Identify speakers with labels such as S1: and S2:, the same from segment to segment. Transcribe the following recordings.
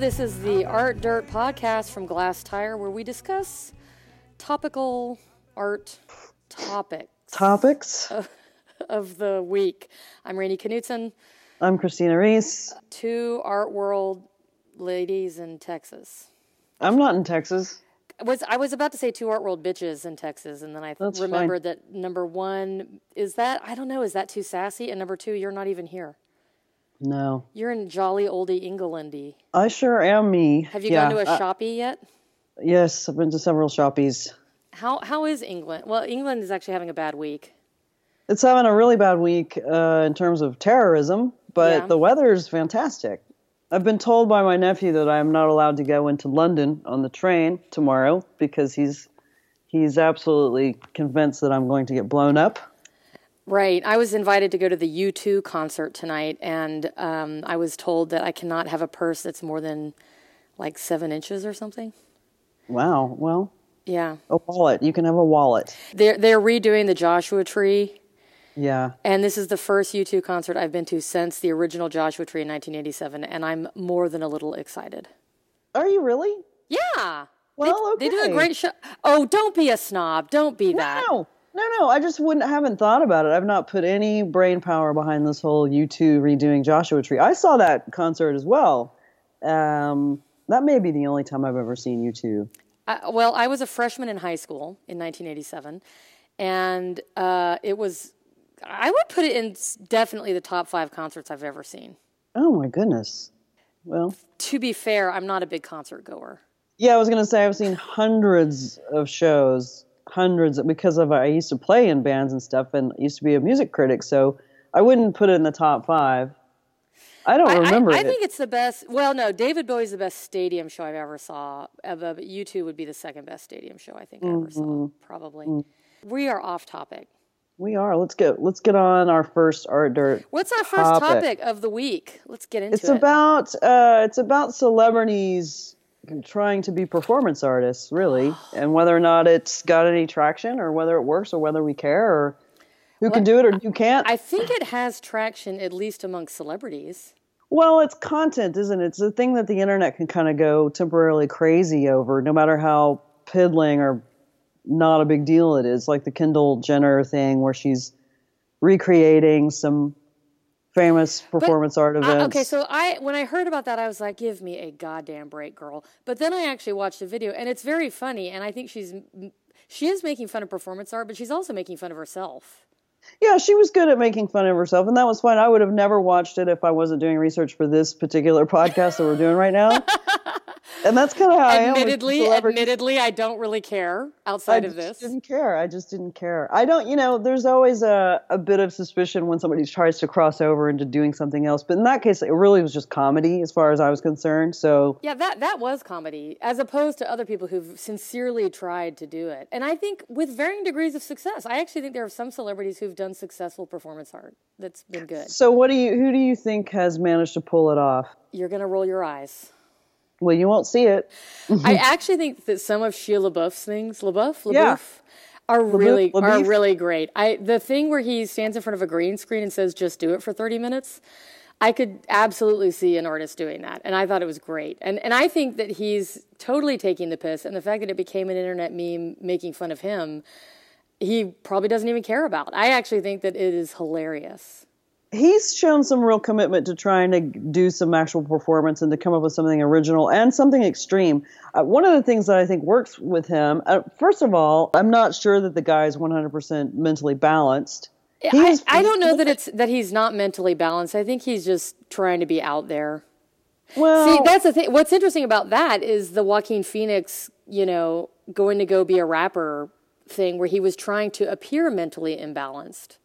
S1: This is the Art Dirt podcast from Glasstire where we discuss topical art topics
S2: Topics.
S1: of the week. I'm Rainey Knudson,
S2: I'm Christina Rees.
S1: two art world ladies in Texas.
S2: I'm not in Texas.
S1: Was I was about to say two art world bitches in Texas, and then I
S2: That's
S1: remembered that number one is that I don't know is that too sassy, and number two you're not even here.
S2: No.
S1: You're in jolly oldie Englandy.
S2: I sure am me.
S1: Have you
S2: yeah,
S1: gone to a
S2: uh,
S1: shoppy yet?
S2: yes, I've been to several shoppies.
S1: How how is England? Well, England is actually having a bad week.
S2: It's having a really bad week uh, in terms of terrorism, but
S1: Yeah.
S2: the weather's fantastic. I've been told by my nephew that I'm not allowed to go into London on the train tomorrow because he's he's absolutely convinced that I'm going to get blown up.
S1: Right. I was invited to go to the U2 concert tonight, and um, I was told that I cannot have a purse that's more than like seven inches or something.
S2: Wow. Well,
S1: Yeah.
S2: a wallet. You can have a wallet.
S1: They're they're redoing the Joshua Tree,
S2: Yeah.
S1: and this is the first U2 concert I've been to since the original Joshua Tree in 1987, and I'm more than a little excited.
S2: Are you really?
S1: Yeah.
S2: Well,
S1: they, they do a great show. Oh, don't be a snob. Don't be that.
S2: No, no, no. I just wouldn't haven't thought about it. I've not put any brain power behind this whole U2 redoing Joshua Tree. I saw that concert as well. Um, that may be the only time I've ever seen U2.
S1: I, well, I was a freshman in high school in 1987, and uh, it was. I would put it in definitely the top five concerts I've ever seen.
S2: Oh my goodness. Well,
S1: To be fair, I'm not a big concert goer.
S2: yeah, I was gonna say I've seen hundreds of shows, hundreds because of I used to play in bands and stuff, and used to be a music critic, so I wouldn't put it in the top five. I don't
S1: I, I-
S2: remember
S1: I,
S2: it.
S1: think it's the best. Well, no, David Bowie's the best stadium show I've ever saw. But U2 would be the second best stadium show I think I ever saw.
S2: Mm-hmm.
S1: Probably.
S2: Mm.
S1: We are off topic.
S2: we are. Let's get let's get on our first art dirt.
S1: What's our first
S2: Topic.
S1: topic of the week? Let's get into
S2: It's
S1: it.
S2: It's about uh, it's about celebrities trying to be performance artists, really, and whether or not it's got any traction, or whether it works, or whether we care, or who can do it or who can't.
S1: I think it has traction, at least among celebrities.
S2: well, it's content, isn't it? It's a thing that the internet can kind of go temporarily crazy over, no matter how piddling or not a big deal it is. Like the Kendall Jenner thing, where she's recreating some famous performance art
S1: I-
S2: events.
S1: okay, so I when I heard about that, I was like, "Give me a goddamn break, girl!" But then I actually watched the video, and it's very funny. And I think she's she is making fun of performance art, but she's also making fun of herself.
S2: Yeah, she was good at making fun of herself, and that was fine. I would have never watched it if I wasn't doing research for this particular podcast that we're doing right now. and that's kind of how I am.
S1: admittedly, admittedly, I don't really care
S2: I
S1: outside of
S2: just
S1: this.
S2: didn't care. I just didn't care. I don't, you know, there's always a, a bit of suspicion when somebody tries to cross over into doing something else. But in that case, it really was just comedy as far as I was concerned. So,
S1: Yeah, that that was comedy, as opposed to other people who've sincerely tried to do it, and I think with varying degrees of success. I actually think there are some celebrities who've done successful performance art that's been good.
S2: so what do you, who do you think has managed to pull it off?
S1: You're gonna roll your eyes.
S2: Well, you won't see it.
S1: I actually think that some of Shia LaBeouf's things, LaBeouf, LaBeouf,
S2: Yeah.
S1: are really are really great. I the thing where he stands in front of a green screen and says, "Just do it for 30 minutes." I could absolutely see an artist doing that, and I thought it was great. And and I think that he's totally taking the piss, and the fact that it became an internet meme making fun of him, he probably doesn't even care about. I actually think that it is hilarious.
S2: He's shown some real commitment to trying to do some actual performance and to come up with something original and something extreme. Uh, one of the things that I think works with him, uh, first of all, I'm not sure that the guy is 100% mentally balanced.
S1: I, I don't know that it's that he's not mentally balanced. I think he's just trying to be out there.
S2: Well,
S1: See, that's the thing. What's interesting about that is the Joaquin Phoenix, you know, going to go be a rapper thing where he was trying to appear mentally imbalanced.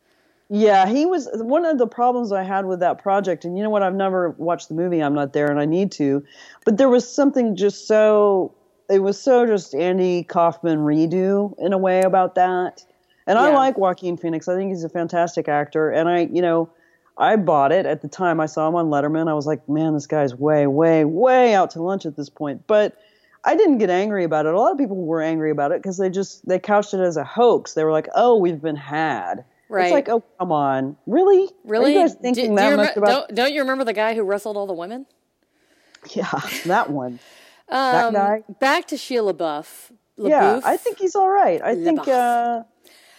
S2: Yeah, he was one of the problems I had with that project. And you know what? I've never watched the movie. I'm not there, and I need to. But there was something just so. It was so just Andy Kaufman redo in a way about that. And I like Joaquin Phoenix. I think he's a fantastic actor. And I, you know, I bought it at the time I saw him on Letterman. I was like, man, this guy's way, way, way out to lunch at this point. But I didn't get angry about it. A lot of people were angry about it because they just they couched it as a hoax. They were like, "Oh, we've been had."
S1: Right.
S2: It's like, "Oh, come on, really?
S1: Really?
S2: Are you guys
S1: Do-
S2: thinking
S1: do
S2: that
S1: you
S2: much
S1: remem-
S2: about?"
S1: don't, don't you remember the guy who wrestled all the women?
S2: Yeah, that one. that
S1: Um,
S2: guy.
S1: Back to Shia LaBeouf.
S2: Yeah,
S1: LaBeouf.
S2: I think he's all right. I think, uh,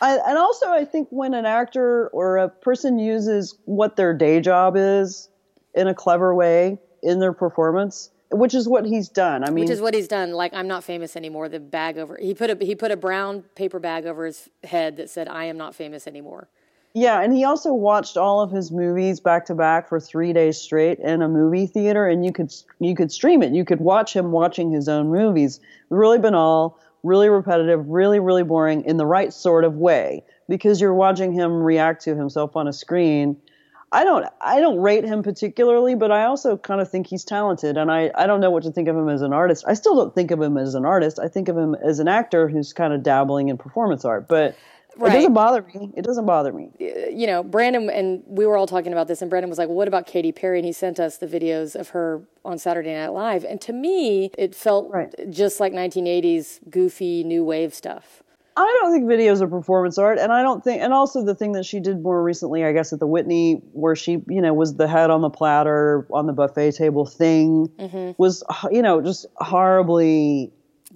S2: I, and also I think when an actor or a person uses what their day job is in a clever way in their performance, which is what he's done. I mean,
S1: which is what he's done. Like I'm not famous anymore. The bag over he put a he put a brown paper bag over his head that said I am not famous anymore.
S2: Yeah, and he also watched all of his movies back to back for three days straight in a movie theater, and you could you could stream it. You could watch him watching his own movies. Really banal, really repetitive, really really boring in the right sort of way because you're watching him react to himself on a screen. I don't I don't rate him particularly, but I also kind of think he's talented, and I I don't know what to think of him as an artist. I still don't think of him as an artist. I think of him as an actor who's kind of dabbling in performance art, but. It doesn't bother me. It doesn't bother me.
S1: you know, Brandon and we were all talking about this, and Brandon was like, well, "What about Katy Perry?" And he sent us the videos of her on Saturday Night Live, and to me, it felt
S2: Right.
S1: just like 1980s goofy new wave stuff.
S2: I don't think videos are performance art, and I don't think, and also the thing that she did more recently, I guess, at the Whitney, where she, you know, was the head on the platter on the buffet table thing, mm-hmm. was, you know, just horribly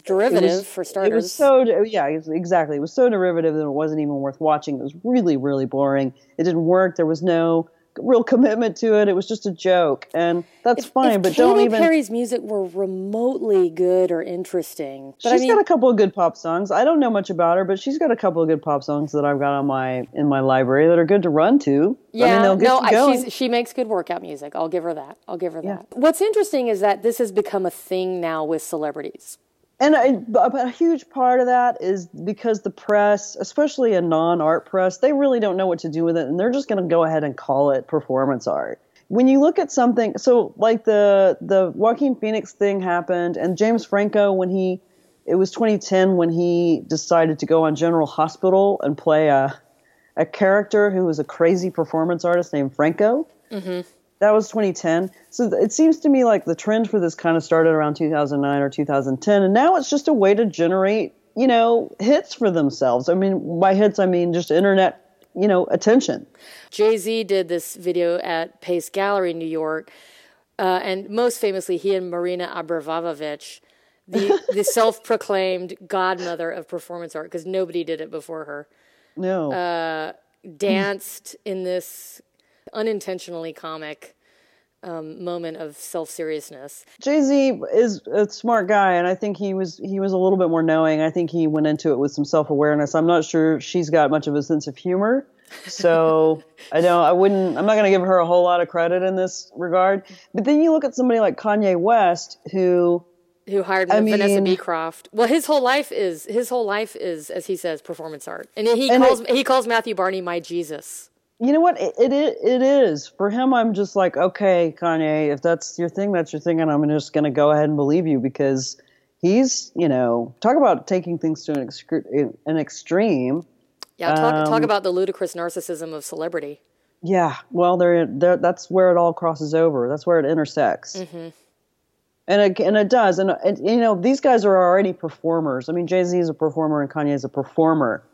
S1: Derivative
S2: it was-
S1: for
S2: It
S1: starters.
S2: was so yeah, exactly. It was so derivative that it wasn't even worth watching. It was really, really boring. It didn't work. There was no real commitment to it. It was just a joke, and that's fine.
S1: if
S2: but
S1: Katy
S2: don't even.
S1: Perry's music were remotely good or interesting, but
S2: She's
S1: I mean,
S2: got a couple of good pop songs. I don't know much about her, but she's got a couple of good pop songs that I've got on my in my library that are good to run to.
S1: Yeah,
S2: I mean, they'll get
S1: no, I, she makes good workout music. I'll give her that. I'll give her that. What's interesting is that this has become a thing now with celebrities.
S2: And I, but a huge part of that is because the press, especially a non-art press, they really don't know what to do with it, and they're just going to go ahead and call it performance art. When you look at something, so like the the Joaquin Phoenix thing happened, and James Franco when he, it was 2010 when he decided to go on General Hospital and play a a character who was a crazy performance artist named Franco. Mm-hmm. That was 2010. So it seems to me like the trend for this kind of started around 2009 or 2010, and now it's just a way to generate, you know, hits for themselves. I mean, by hits I mean just internet, you know, attention.
S1: Jay Z did this video at Pace Gallery, New York, uh, and most famously, he and Marina Abramović, the the self proclaimed godmother of performance art, because nobody did it before her,
S2: No,
S1: Uh, danced in this unintentionally comic um, moment of self seriousness.
S2: Jay Z is a smart guy, and I think he was he was a little bit more knowing. I think he went into it with some self awareness. I'm not sure she's got much of a sense of humor, so I don't. I wouldn't. I'm not going to give her a whole lot of credit in this regard. But then you look at somebody like Kanye West, who
S1: Who hired
S2: I
S1: Vanessa
S2: mean-
S1: Beecroft? Well, his whole life is his whole life is, as he says, performance art, and he
S2: And
S1: calls he calls Matthew Barney my Jesus.
S2: You know what it, it it is for him. I'm just like, okay, Kanye, if that's your thing, that's your thing, and I'm just going to go ahead and believe you because he's, you know, talk about taking things to an, excre- an extreme.
S1: Yeah, talk, talk
S2: Um,
S1: about the ludicrous narcissism of celebrity.
S2: Yeah, well, there, there, that's where it all crosses over. That's where it intersects. And it, and it does. And, and, you know, these guys are already performers. I mean, Jay Z is a performer and Kanye is a performer.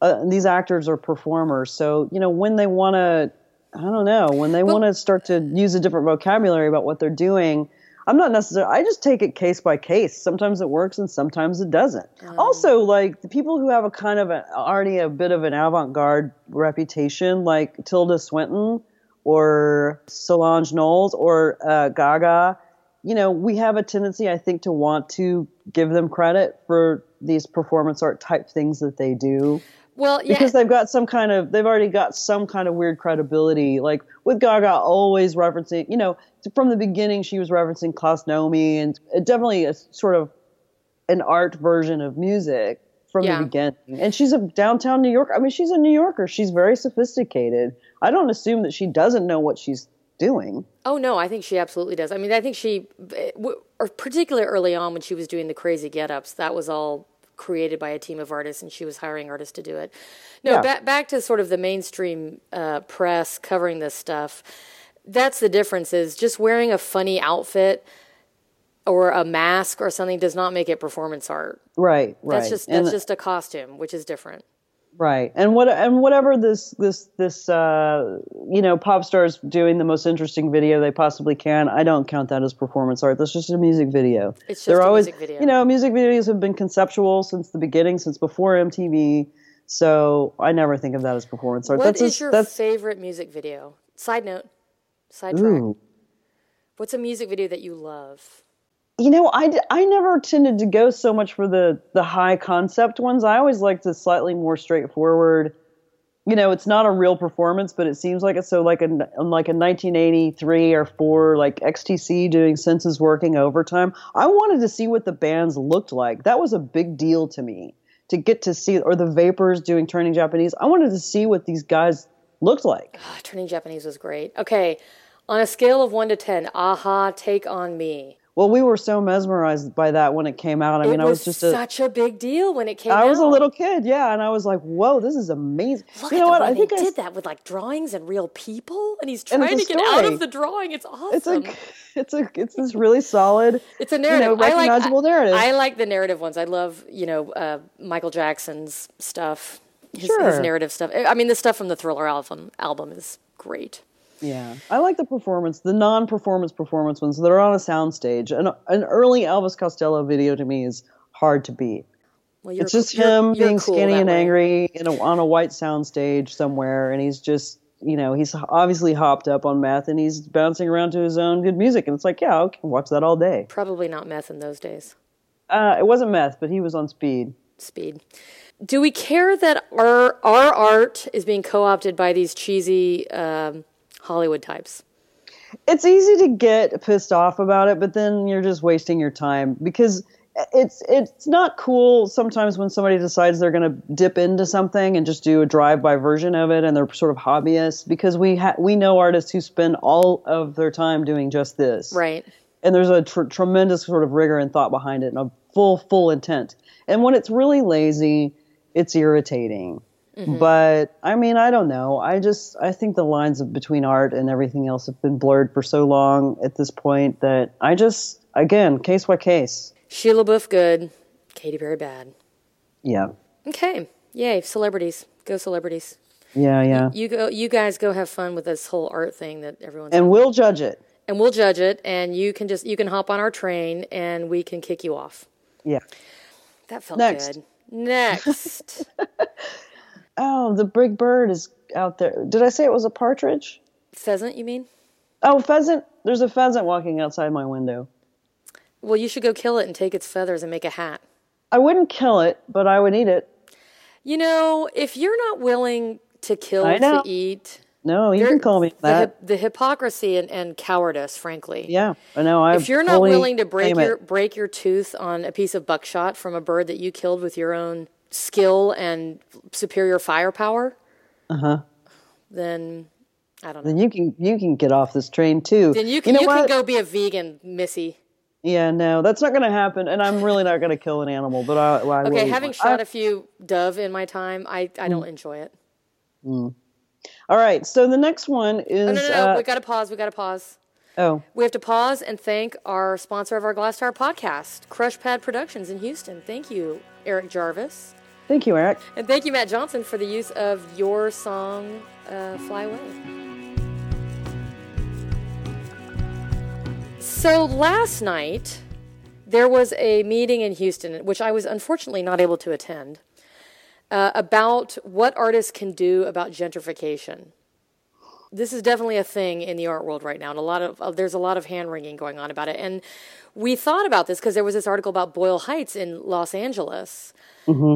S2: Uh, these actors are performers. So, you know, when they want to, I don't know, when they want to start to use a different vocabulary about what they're doing, I'm not necessarily, I just take it case by case. Sometimes it works and sometimes it doesn't. Also, like the people who have a kind of a, already a bit of an avant garde reputation, like Tilda Swinton or Solange Knowles or uh, Gaga, you know, we have a tendency, I think, to want to give them credit for these performance art type things that they do
S1: Well, yeah,
S2: because they've got some kind of they've already got some kind of weird credibility. Like with gaga always referencing you know from the beginning she was referencing klaus nomi and definitely a sort of an art version of music from
S1: Yeah.
S2: the beginning. And she's a downtown new york i mean she's a new yorker. She's very sophisticated. I don't assume that she doesn't know what she's doing.
S1: Oh no, I think she absolutely does. I mean, I think she, eh, or particularly early on when she was doing the crazy get-ups, that was all created by a team of artists, and she was hiring artists to do it. No,
S2: Yeah.
S1: back back to sort of the mainstream uh, press covering this stuff. That's the difference. Is just wearing a funny outfit or a mask or something does not make it performance art.
S2: right right
S1: That's just
S2: And-
S1: that's just a costume, which is different.
S2: Right, and what and whatever this this this uh, you know pop stars doing the most interesting video they possibly can, I don't count that as performance art. That's just a music video.
S1: It's just
S2: They're
S1: a
S2: always,
S1: music video.
S2: You know, music videos have been conceptual since the beginning, since before MTV. So I never think of that as performance art.
S1: What
S2: that's
S1: is
S2: just-
S1: your
S2: that's
S1: favorite music video? Side note, side track.
S2: ooh.
S1: What's a music video that you love?
S2: You know, I, I never tended to go so much for the the high concept ones. I always liked the slightly more straightforward. You know, it's not a real performance, but it seems like it's So, like a like a 1983 or four, like XTC doing senses working overtime. I wanted to see what the bands looked like. That was a big deal to me to get to see, or the Vapors doing Turning Japanese. I wanted to see what these guys looked like.
S1: Turning Japanese was great. Okay, on a scale of one to ten, aha, take on me.
S2: Well, we were so mesmerized by that when it came out. I mean,
S1: it
S2: I
S1: was,
S2: was just a
S1: such a big deal when it came
S2: I
S1: out.
S2: I was a little kid, yeah, and I was like, "Whoa, this is amazing!"
S1: Look
S2: you know what? I think
S1: they
S2: I,
S1: did that with like drawings and real people, and he's trying
S2: it's
S1: to get out of the drawing. It's awesome.
S2: it's a, it's a, it's this really solid,
S1: It's a
S2: you
S1: narrative.
S2: know, recognizable
S1: I like,
S2: narrative.
S1: I, I like the narrative ones. I love, you know, uh, Michael Jackson's stuff, his, his narrative stuff. I mean, the stuff from the Thriller album album is great.
S2: Yeah, I like the performance, the non-performance performance ones that are on a soundstage. An an early Elvis Costello video to me is hard to beat.
S1: Well, you're,
S2: It's just
S1: you're-
S2: him
S1: you're
S2: being
S1: cool
S2: skinny and
S1: way.
S2: angry in a, on a white soundstage somewhere, and he's just, you know, he's obviously hopped up on meth, and he's bouncing around to his own good music, and it's like, yeah, I can watch that all day.
S1: Probably not meth in those days.
S2: Uh, it wasn't meth, but he was on speed.
S1: Speed. Do we care that our our art is being co-opted by these cheesy um, Hollywood types?
S2: it's easy to get pissed off about it, but then you're just wasting your time because it's it's not cool sometimes when somebody decides they're going to dip into something and just do a drive-by version of it and they're sort of hobbyists because we ha- we know artists who spend all of their time doing just this.
S1: Right.
S2: And there's a tr- tremendous sort of rigor and thought behind it and a full full intent. And when it's really lazy, it's irritating. Mm-hmm. But I mean, I don't know. I just I think the lines of, between art and everything else have been blurred for so long at this point that I just again case by case.
S1: Shia LaBeouf good, Katy Perry bad.
S2: Yeah,
S1: Okay. Yay, celebrities. Go celebrities.
S2: yeah, yeah.
S1: You go you guys go have fun with this whole art thing that everyone's
S2: And we'll judge it.
S1: and we'll judge it and you can just you can hop on our train and we can kick you off.
S2: Yeah.
S1: That felt
S2: Next.
S1: good. Next.
S2: Oh, the big bird is out there. Did I say it was a partridge?
S1: Pheasant, you mean?
S2: Oh, pheasant. There's a pheasant walking outside my window.
S1: Well, you should go kill it and take its feathers and make a hat.
S2: I wouldn't kill it, but I would eat it.
S1: You know, if you're not willing to kill
S2: I know.
S1: to eat,
S2: No, you
S1: there-
S2: can call me
S1: the,
S2: that.
S1: hip- the hypocrisy and, and cowardice, frankly.
S2: Yeah, I know. I
S1: If you're not willing to break your
S2: it.
S1: break your tooth on a piece of buckshot from a bird that you killed with your own skill and superior firepower,
S2: Uh-huh.
S1: then I don't know.
S2: then you can you can get off this train too.
S1: Then you can
S2: know
S1: you, can go be a vegan, Missy.
S2: Yeah, no, that's not going to happen, and I'm really not going to kill an animal. But I, I
S1: Okay, having shot
S2: I-
S1: a few dove in my time, I, I don't enjoy it.
S2: all right, so the next one is
S1: Oh, no, no, no.
S2: uh,
S1: we got to pause. We got to pause.
S2: oh,
S1: We have to pause and thank our sponsor of our Glasstire podcast, Crush Pad Productions in Houston. Thank you, Eric Jarvis.
S2: Thank you, Eric.
S1: And thank you, Matt Johnson, for the use of your song, uh, Fly Away. So last night, there was a meeting in Houston, which I was unfortunately not able to attend, uh, about what artists can do about gentrification. This is definitely a thing in the art world right now, and a lot of uh, there's a lot of hand wringing going on about it. And we thought about this because there was this article about Boyle Heights in Los Angeles,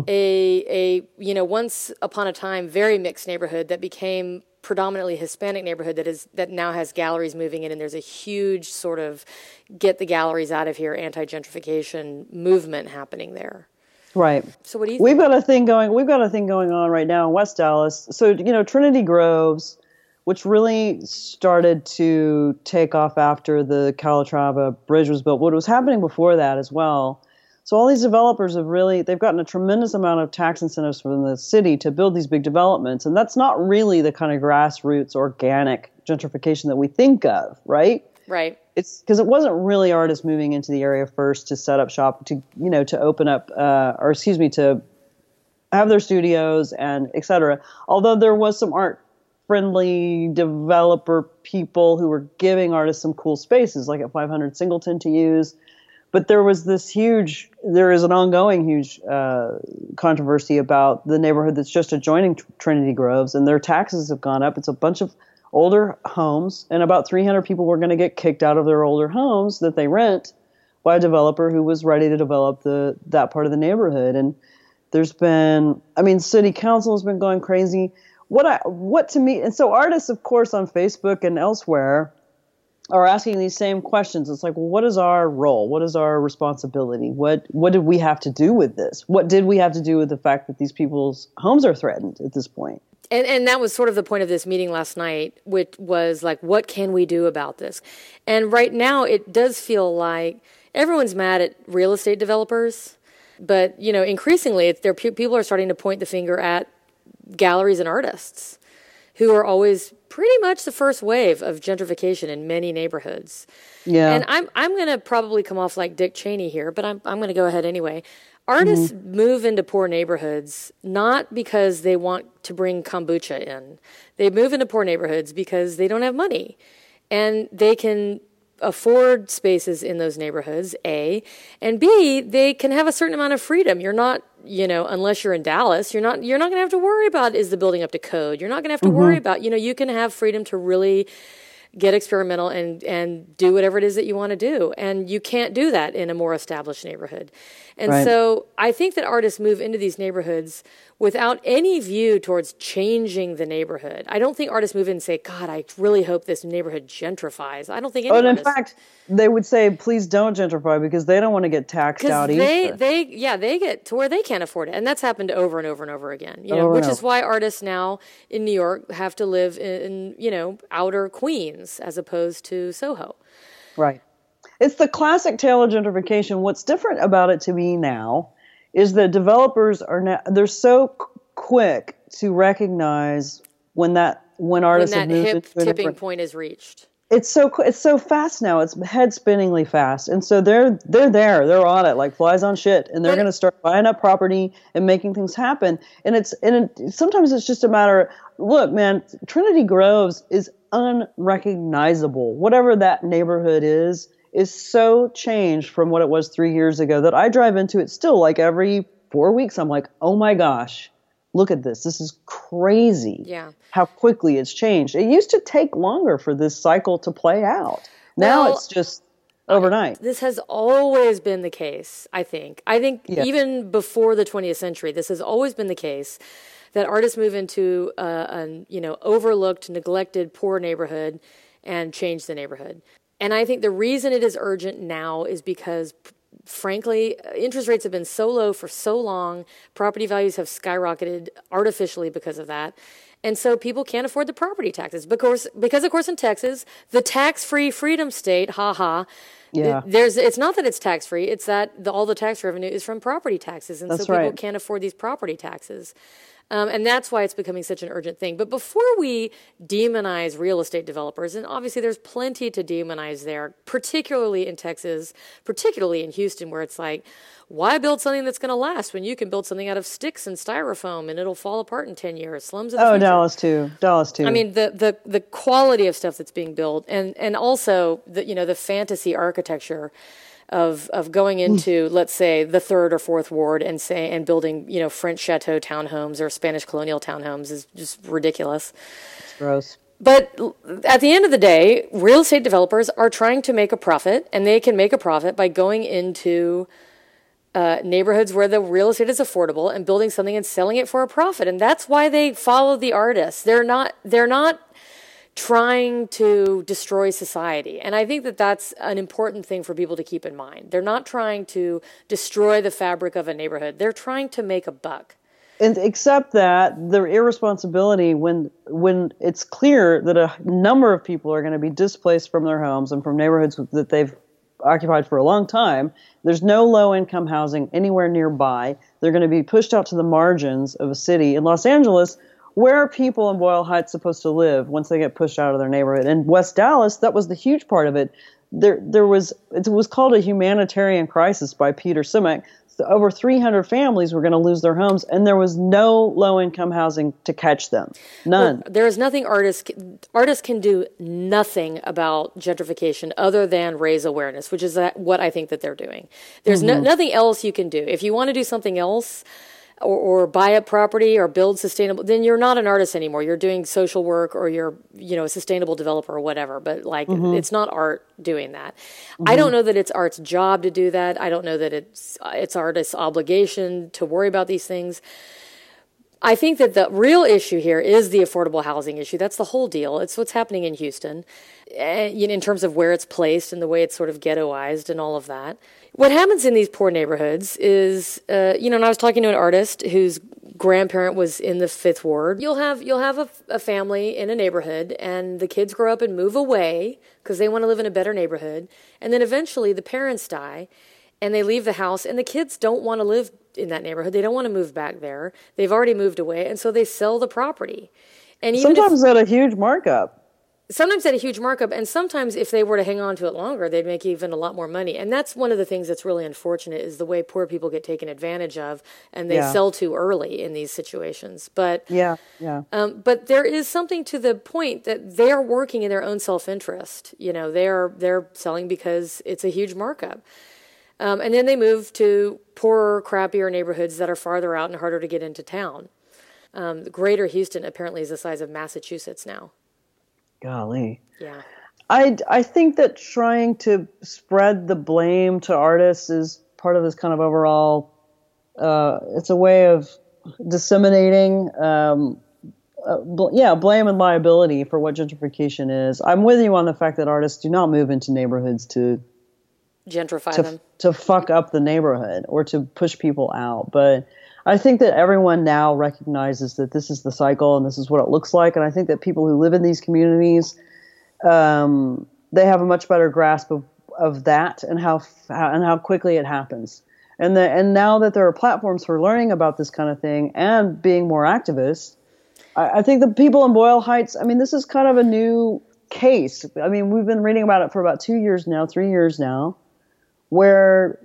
S1: a a you know once upon a time very mixed neighborhood that became predominantly Hispanic neighborhood that is that now has galleries moving in, and there's a huge sort of get the galleries out of here anti gentrification movement happening there.
S2: Right.
S1: So what do you
S2: We've got a thing going. We've got a thing going on right now in West Dallas. So you know, Trinity Groves, which really started to take off after the Calatrava Bridge was built. What was happening before that as well. So all these developers have really they've gotten a tremendous amount of tax incentives from the city to build these big developments, and that's not really the kind of grassroots organic gentrification that we think of, right?
S1: Right.
S2: it's because it wasn't really artists moving into the area first to set up shop to you know to open up uh, or excuse me to have their studios and etc. Although there was some art friendly developer people who were giving artists some cool spaces, like at 500 Singleton to use. But there was this huge, there is an ongoing huge uh, controversy about the neighborhood that's just adjoining Trinity Groves, and their taxes have gone up. It's a bunch of older homes, and about 300 people were going to get kicked out of their older homes that they rent by a developer who was ready to develop the that part of the neighborhood. And there's been, I mean, city council has been going crazy what I what to me and so artists of course on Facebook and elsewhere are asking these same questions. It's like, well, what is our role? What is our responsibility? What what did we have to do with this? What did we have to do with the fact that these people's homes are threatened at this point?
S1: And, and that was sort of the point of this meeting last night, which was like, what can we do about this? And right now, it does feel like everyone's mad at real estate developers, but you know, increasingly, it's there. People are starting to point the finger at galleries and artists who are always pretty much the first wave of gentrification in many neighborhoods. Yeah. And I'm I'm going to probably come off like Dick Cheney here, but I'm I'm going to go ahead anyway. Artists mm-hmm. move into poor neighborhoods not because they want to bring kombucha in. They move into poor neighborhoods because they don't have money. And they can afford spaces in those neighborhoods, A, and B, they can have a certain amount of freedom. You're not, you know, unless you're in Dallas, you're not you're not going to have to worry about is the building up to code. You're not going to have to mm-hmm. worry about, you know, you can have freedom to really get experimental and and do whatever it is that you want to do. And you can't do that in a more established neighborhood. And right. so I think that artists move into these neighborhoods without any view towards changing the neighborhood. I don't think artists move in and say, God, I really hope this neighborhood gentrifies. I don't think any
S2: But
S1: in
S2: fact, they would say, please don't gentrify because they don't want to get taxed out
S1: they,
S2: either.
S1: They, yeah, they get to where they can't afford it. And that's happened over and over and over again, you know, oh, which is why artists now in New York have to live in, in, you know, outer Queens as opposed to Soho.
S2: Right. It's the classic tale of gentrification. What's different about it to me now is that developers are now they're so quick to recognize when that when artists
S1: when
S2: that have
S1: moved hip tipping point is reached.
S2: It's so it's so fast now. It's head spinningly fast, and so they're they're there. They're on it like flies on shit, and they're going to start buying up property and making things happen. And it's and it, sometimes it's just a matter. Of, look, man, Trinity Groves is unrecognizable. Whatever that neighborhood is, is so changed from what it was three years ago that I drive into it still like every four weeks. I'm like, oh my gosh, look at this. This is crazy.
S1: Yeah.
S2: How quickly it's changed. It used to take longer for this cycle to play out. Now well, it's just overnight.
S1: This has always been the case, I think. I think yeah. even before the 20th century, this has always been the case that artists move into uh, a, a you know overlooked, neglected, poor neighborhood and change the neighborhood. And I think the reason it is urgent now is because frankly, uh, interest rates have been so low for so long. Property values have skyrocketed artificially because of that. And so people can't afford the property taxes because, because of course, in Texas, the tax-free freedom state, ha ha. Yeah. There's, it's not that it's tax free; it's that the, all the tax revenue is from property taxes, and
S2: That's
S1: so people
S2: right.
S1: can't afford these property taxes. Um, and that's why it's becoming such an urgent thing. But before we demonize real estate developers, and obviously there's plenty to demonize there, particularly in Texas, particularly in Houston, where it's like, why build something that's going to last when you can build something out of sticks and styrofoam and it'll fall apart in 10 years? Slums of the
S2: Oh,
S1: future.
S2: Dallas too. Dallas too.
S1: I mean, the, the, the quality of stuff that's being built and, and also the, you know, the fantasy architecture of of going into let's say the third or fourth ward and say and building you know French chateau townhomes or Spanish colonial townhomes is just ridiculous.
S2: It's gross.
S1: But at the end of the day, real estate developers are trying to make a profit, and they can make a profit by going into uh, neighborhoods where the real estate is affordable and building something and selling it for a profit. And that's why they follow the artists. They're not. They're not trying to destroy society. And I think that that's an important thing for people to keep in mind. They're not trying to destroy the fabric of a neighborhood, they're trying to make a buck.
S2: And except that the irresponsibility when when it's clear that a number of people are going to be displaced from their homes and from neighborhoods that they've occupied for a long time. There's no low income housing anywhere nearby. They're going to be pushed out to the margins of a city. In Los Angeles, where are people in Boyle Heights supposed to live once they get pushed out of their neighborhood? In West Dallas, that was the huge part of it. There, there was it was called a humanitarian crisis by Peter Simek. over 300 families were going to lose their homes, and there was no low income housing to catch them. None.
S1: Well, there is nothing artists artists can do nothing about gentrification other than raise awareness, which is what I think that they're doing. There's mm-hmm. no, nothing else you can do. If you want to do something else, or, or buy a property or build sustainable, then you're not an artist anymore. You're doing social work or you're, you know, a sustainable developer or whatever. But like, mm-hmm. it's not art doing that. Mm-hmm. I don't know that it's art's job to do that. I don't know that it's it's artist's obligation to worry about these things. I think that the real issue here is the affordable housing issue. That's the whole deal. It's what's happening in Houston, eh, in terms of where it's placed and the way it's sort of ghettoized and all of that what happens in these poor neighborhoods is, uh, you know, and I was talking to an artist whose grandparent was in the fifth ward. You'll have you'll have a, a family in a neighborhood, and the kids grow up and move away because they want to live in a better neighborhood, and then eventually the parents die, and they leave the house, and the kids don't want to live in that neighborhood. They don't want to move back there. They've already moved away, and so they sell the property.
S2: And sometimes if, at a huge markup
S1: sometimes at a huge markup and sometimes if they were to hang on to it longer they'd make even a lot more money and that's one of the things that's really unfortunate is the way poor people get taken advantage of and they yeah. sell too early in these situations but
S2: yeah yeah
S1: um, but there is something to the point that they're working in their own self-interest you know they're they're selling because it's a huge markup um, and then they move to poorer crappier neighborhoods that are farther out and harder to get into town um, greater houston apparently is the size of massachusetts now
S2: golly.
S1: Yeah.
S2: I, I think that trying to spread the blame to artists is part of this kind of overall, uh, it's a way of disseminating, um, uh, bl- yeah, blame and liability for what gentrification is. I'm with you on the fact that artists do not move into neighborhoods to
S1: gentrify
S2: to,
S1: them,
S2: to fuck up the neighborhood or to push people out. But I think that everyone now recognizes that this is the cycle and this is what it looks like. And I think that people who live in these communities, um, they have a much better grasp of, of that and how, how and how quickly it happens. And the, and now that there are platforms for learning about this kind of thing and being more activists, I, I think the people in Boyle Heights. I mean, this is kind of a new case. I mean, we've been reading about it for about two years now, three years now, where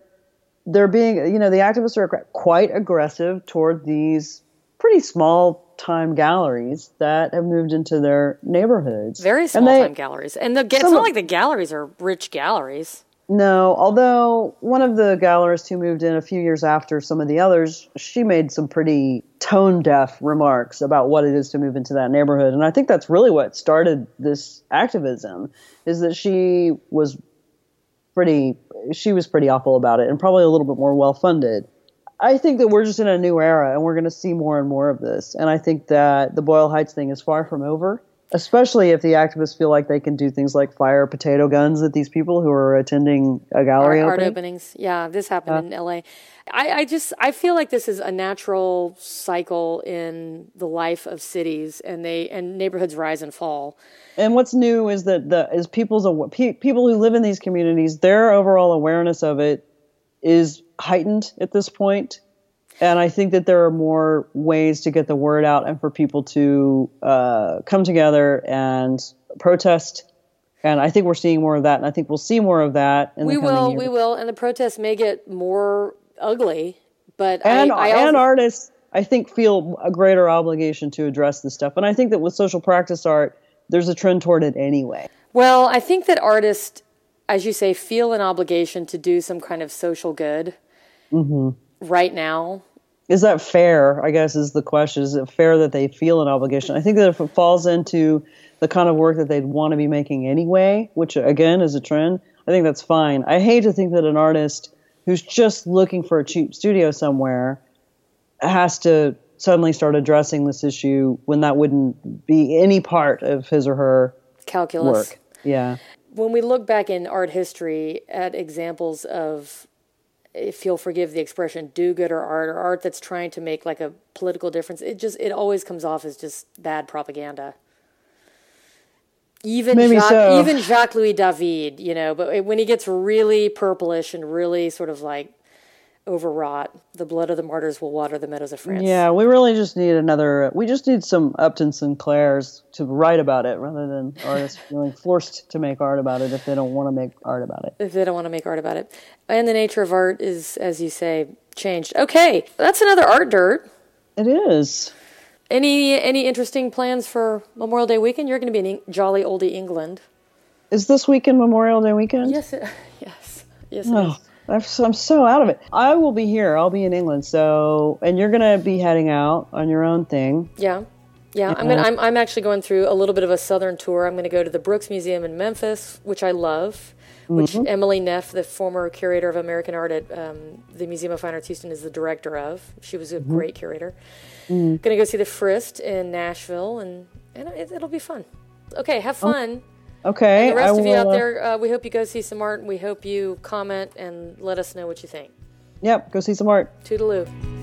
S2: they're being, you know, the activists are quite aggressive toward these pretty small time galleries that have moved into their neighborhoods.
S1: Very small they, time galleries. And the, it's not like the galleries are rich galleries.
S2: No, although one of the gallerists who moved in a few years after some of the others, she made some pretty tone deaf remarks about what it is to move into that neighborhood. And I think that's really what started this activism is that she was pretty she was pretty awful about it and probably a little bit more well funded. I think that we're just in a new era and we're going to see more and more of this. And I think that the Boyle Heights thing is far from over, especially if the activists feel like they can do things like fire potato guns at these people who are attending a gallery
S1: art,
S2: opening.
S1: art openings. Yeah, this happened in LA. I, I, just I feel like this is a natural cycle in the life of cities, and they and neighborhoods rise and fall.
S2: And what's new is that the is people's people who live in these communities, their overall awareness of it is heightened at this point. And I think that there are more ways to get the word out and for people to uh, come together and protest and I think we're seeing more of that, and I think we'll see more of that.
S1: we will, years. we will, and the protests may get more ugly, but
S2: and,
S1: I, I
S2: also, and artists, I think, feel a greater obligation to address this stuff. And I think that with social practice art, there's a trend toward it anyway.
S1: Well, I think that artists, as you say, feel an obligation to do some kind of social good
S2: mm-hmm.
S1: right now.
S2: Is that fair? I guess is the question. Is it fair that they feel an obligation? I think that if it falls into the kind of work that they'd want to be making anyway, which again is a trend, I think that's fine. I hate to think that an artist who's just looking for a cheap studio somewhere has to suddenly start addressing this issue when that wouldn't be any part of his or her
S1: calculus
S2: work. Yeah.
S1: When we look back in art history at examples of if you'll forgive the expression do good or art or art that's trying to make like a political difference it just it always comes off as just bad propaganda even Jacques, so. even Jacques Louis David, you know, but when he gets really purplish and really sort of like overwrought, the blood of the martyrs will water the meadows of France.
S2: Yeah, we really just need another. We just need some Upton Sinclairs to write about it, rather than artists feeling forced to make art about it if they don't want to make art about it.
S1: If they don't want to make art about it, and the nature of art is, as you say, changed. Okay, that's another art dirt.
S2: It is.
S1: Any any interesting plans for Memorial Day weekend? You're going to be in jolly oldie England.
S2: Is this weekend Memorial Day weekend?
S1: Yes, it, yes, yes. It
S2: Oh,
S1: is.
S2: I'm so- I'm so out of it. I will be here. I'll be in England. So, and you're gonna be heading out on your own thing.
S1: Yeah. Yeah, I'm gonna. I'm, I'm actually going through a little bit of a southern tour. I'm going to go to the Brooks Museum in Memphis, which I love. Which mm-hmm. Emily Neff, the former curator of American art at um, the Museum of Fine Arts Houston, is the director of. She was a mm-hmm. great curator. Mm. Going to go see the Frist in Nashville, and and it, it'll be fun. Okay, have oh. fun.
S2: Okay.
S1: the rest
S2: I
S1: of you out
S2: will, uh,
S1: there, uh, we hope you go see some art. and We hope you comment and let us know what you think.
S2: Yep. Go see some art.
S1: Toodaloo.